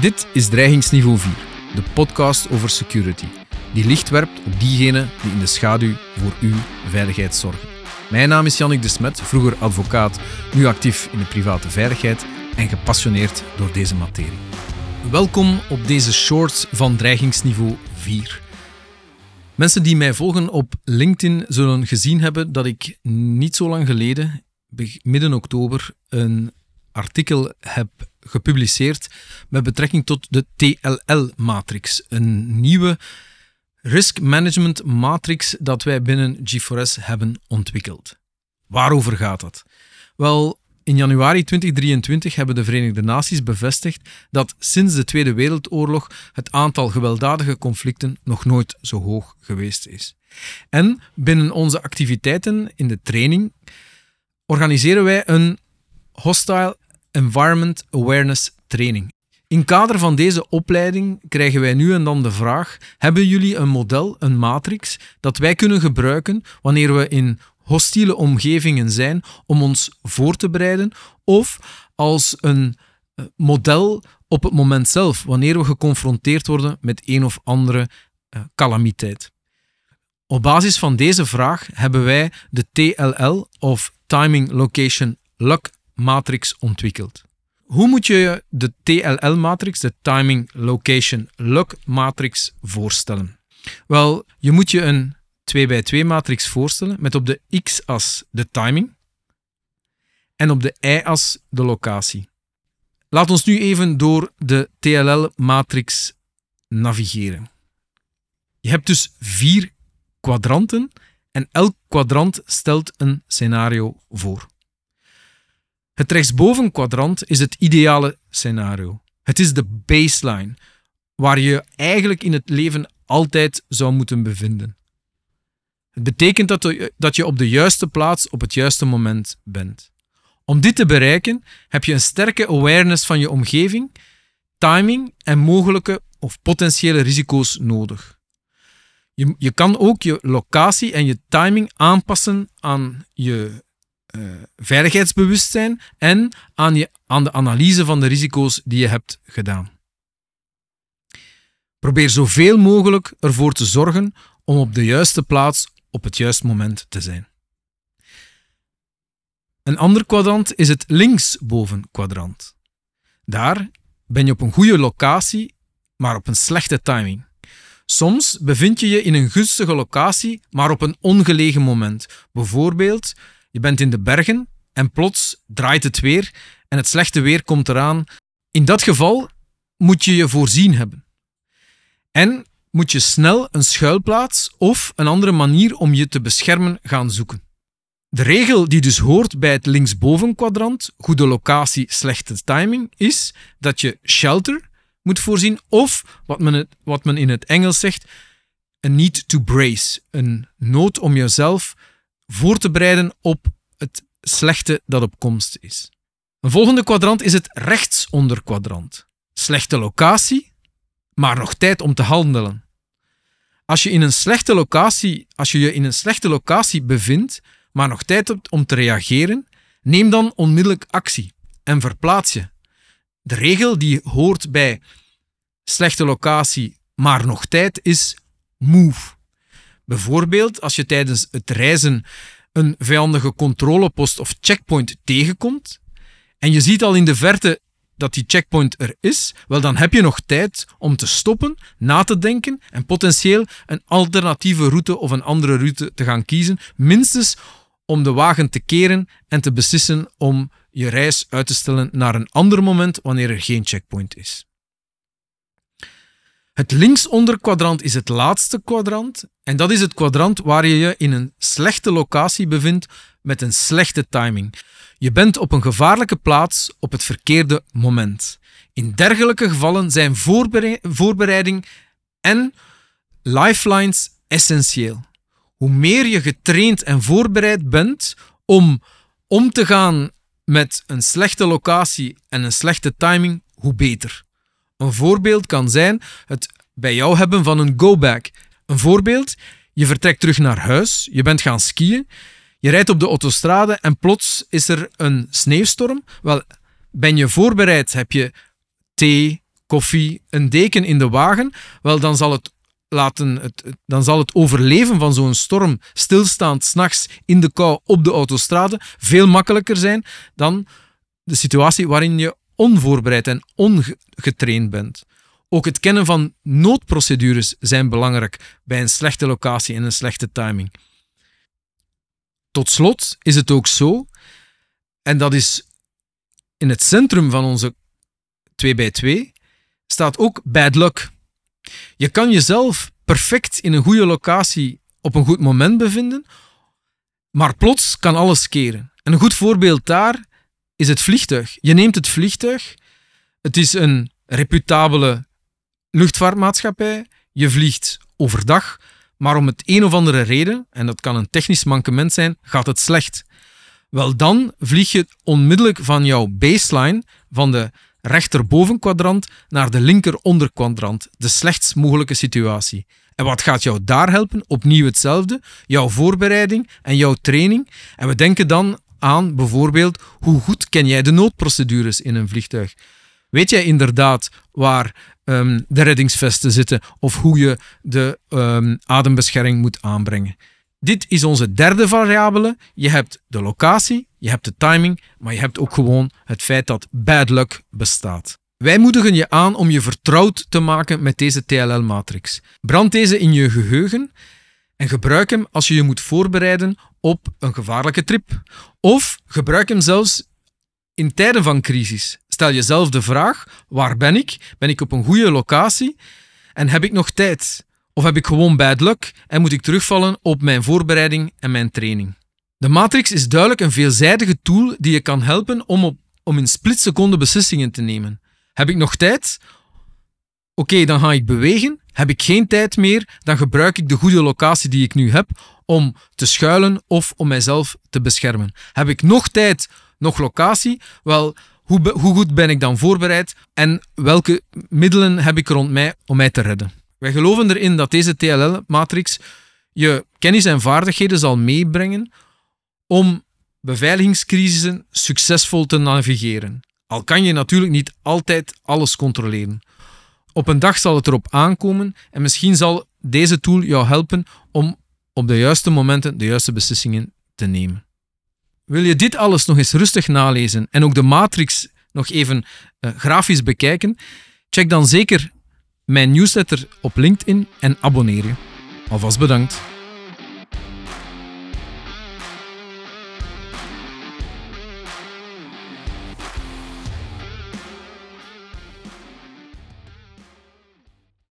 Dit is Dreigingsniveau 4, de podcast over security, die licht werpt op diegenen die in de schaduw voor uw veiligheid zorgen. Mijn naam is Jannik de Smet, vroeger advocaat, nu actief in de private veiligheid en gepassioneerd door deze materie. Welkom op deze shorts van Dreigingsniveau 4. Mensen die mij volgen op LinkedIn zullen gezien hebben dat ik niet zo lang geleden, midden oktober, een artikel heb gepubliceerd met betrekking tot de TLL-matrix, een nieuwe risk management matrix dat wij binnen G4S hebben ontwikkeld. Waarover gaat dat? Wel, in januari 2023 hebben de Verenigde Naties bevestigd dat sinds de Tweede Wereldoorlog het aantal gewelddadige conflicten nog nooit zo hoog geweest is. En binnen onze activiteiten in de training organiseren wij een Hostile Environment Awareness Training. In kader van deze opleiding krijgen wij nu en dan de vraag: hebben jullie een model, een matrix, dat wij kunnen gebruiken wanneer we in hostiele omgevingen zijn om ons voor te bereiden of als een eh, model op het moment zelf, wanneer we geconfronteerd worden met een of andere uh, calamiteit. Op basis van deze vraag hebben wij de TLL of Timing Location Luck matrix ontwikkeld. Hoe moet je de TLL-matrix, de Timing Location Luck matrix, voorstellen? Wel, je moet je een 2 bij 2 matrix voorstellen met op de x-as de timing en op de y-as de locatie. Laat ons nu even door de TLL-matrix navigeren. Je hebt dus vier kwadranten en elk kwadrant stelt een scenario voor. Het rechtsboven kwadrant is het ideale scenario. Het is de baseline waar je eigenlijk in het leven altijd zou moeten bevinden. Het betekent dat, je op de juiste plaats op het juiste moment bent. Om dit te bereiken heb je een sterke awareness van je omgeving, timing en mogelijke of potentiële risico's nodig. Je, je kan ook je locatie en je timing aanpassen aan je veiligheidsbewustzijn en aan, je, aan de analyse van de risico's die je hebt gedaan. Probeer zoveel mogelijk ervoor te zorgen om op de juiste plaats op het juiste moment te zijn. Een ander kwadrant is het linksboven kwadrant. Daar ben je op een goede locatie, maar op een slechte timing. Soms bevind je je in een gunstige locatie, maar op een ongelegen moment. Bijvoorbeeld, je bent in de bergen en plots draait het weer en het slechte weer komt eraan. In dat geval moet je je voorzien hebben. En moet je snel een schuilplaats of een andere manier om je te beschermen gaan zoeken. De regel die dus hoort bij het linksboven kwadrant, goede locatie, slechte timing, is dat je shelter moet voorzien of, wat men, het, wat men in het Engels zegt, een need to brace, een nood om jezelf voor te bereiden op het slechte dat op komst is. Een volgende kwadrant is het rechtsonderkwadrant. Slechte locatie, maar nog tijd om te handelen. Als je, in een slechte locatie, als je je in een slechte locatie bevindt, maar nog tijd hebt om te reageren, neem dan onmiddellijk actie en verplaats je. De regel die hoort bij slechte locatie, maar nog tijd is move. Bijvoorbeeld als je tijdens het reizen een vijandige controlepost of checkpoint tegenkomt en je ziet al in de verte dat die checkpoint er is, wel dan heb je nog tijd om te stoppen, na te denken en potentieel een alternatieve route of een andere route te gaan kiezen, minstens om de wagen te keren en te beslissen om je reis uit te stellen naar een ander moment wanneer er geen checkpoint is. Het linksonder kwadrant is het laatste kwadrant en dat is het kwadrant waar je je in een slechte locatie bevindt met een slechte timing. Je bent op een gevaarlijke plaats op het verkeerde moment. In dergelijke gevallen zijn voorbereiding en lifelines essentieel. Hoe meer je getraind en voorbereid bent om om te gaan met een slechte locatie en een slechte timing, hoe beter. Een voorbeeld kan zijn het bij jou hebben van een go-back. Een voorbeeld, je vertrekt terug naar huis, je bent gaan skiën, je rijdt op de autostrade en plots is er een sneeuwstorm. Wel, ben je voorbereid? Heb je thee, koffie, een deken in de wagen, wel dan zal het laten het, dan zal het overleven van zo'n storm stilstaand s'nachts in de kou op de autostrade veel makkelijker zijn dan de situatie waarin je onvoorbereid en ongetraind bent. Ook het kennen van noodprocedures zijn belangrijk bij een slechte locatie en een slechte timing. Tot slot is het ook zo, en dat is in het centrum van onze 2 bij 2 staat ook bad luck. Je kan jezelf perfect in een goede locatie op een goed moment bevinden, maar plots kan alles keren. En een goed voorbeeld daar is het vliegtuig. Je neemt het vliegtuig, het is een reputabele luchtvaartmaatschappij, je vliegt overdag, maar om het een of andere reden, en dat kan een technisch mankement zijn, gaat het slecht. Wel dan vlieg je onmiddellijk van jouw baseline, van de rechterbovenkwadrant, naar de linkeronderkwadrant, de slechtst mogelijke situatie. En wat gaat jou daar helpen? Opnieuw hetzelfde, jouw voorbereiding en jouw training. En we denken dan aan bijvoorbeeld, hoe goed ken jij de noodprocedures in een vliegtuig? Weet jij inderdaad waar ehm, de reddingsvesten zitten of hoe je de um, adembescherming moet aanbrengen? Dit is onze derde variabele. Je hebt de locatie, je hebt de timing, maar je hebt ook gewoon het feit dat bad luck bestaat. Wij moedigen je aan om je vertrouwd te maken met deze TLL-matrix. Brand deze in je geheugen en gebruik hem als je je moet voorbereiden op een gevaarlijke trip. Of gebruik hem zelfs in tijden van crisis. Stel jezelf de vraag: waar ben ik? Ben ik op een goede locatie? En heb ik nog tijd? Of heb ik gewoon bad luck en moet ik terugvallen op mijn voorbereiding en mijn training? De matrix is duidelijk een veelzijdige tool die je kan helpen om, op, om in splitseconden beslissingen te nemen. Heb ik nog tijd? Oké, dan ga ik bewegen. Heb ik geen tijd meer, dan gebruik ik de goede locatie die ik nu heb om te schuilen of om mijzelf te beschermen. Heb ik nog tijd, nog locatie? Wel, hoe, hoe goed ben ik dan voorbereid en welke middelen heb ik rond mij om mij te redden? Wij geloven erin dat deze TLL-matrix je kennis en vaardigheden zal meebrengen om beveiligingscrisissen succesvol te navigeren. Al kan je natuurlijk niet altijd alles controleren. Op een dag zal het erop aankomen en misschien zal deze tool jou helpen om op de juiste momenten de juiste beslissingen te nemen. Wil je dit alles nog eens rustig nalezen en ook de matrix nog even uh, grafisch bekijken? Check dan zeker mijn newsletter op LinkedIn en abonneer je. Alvast bedankt.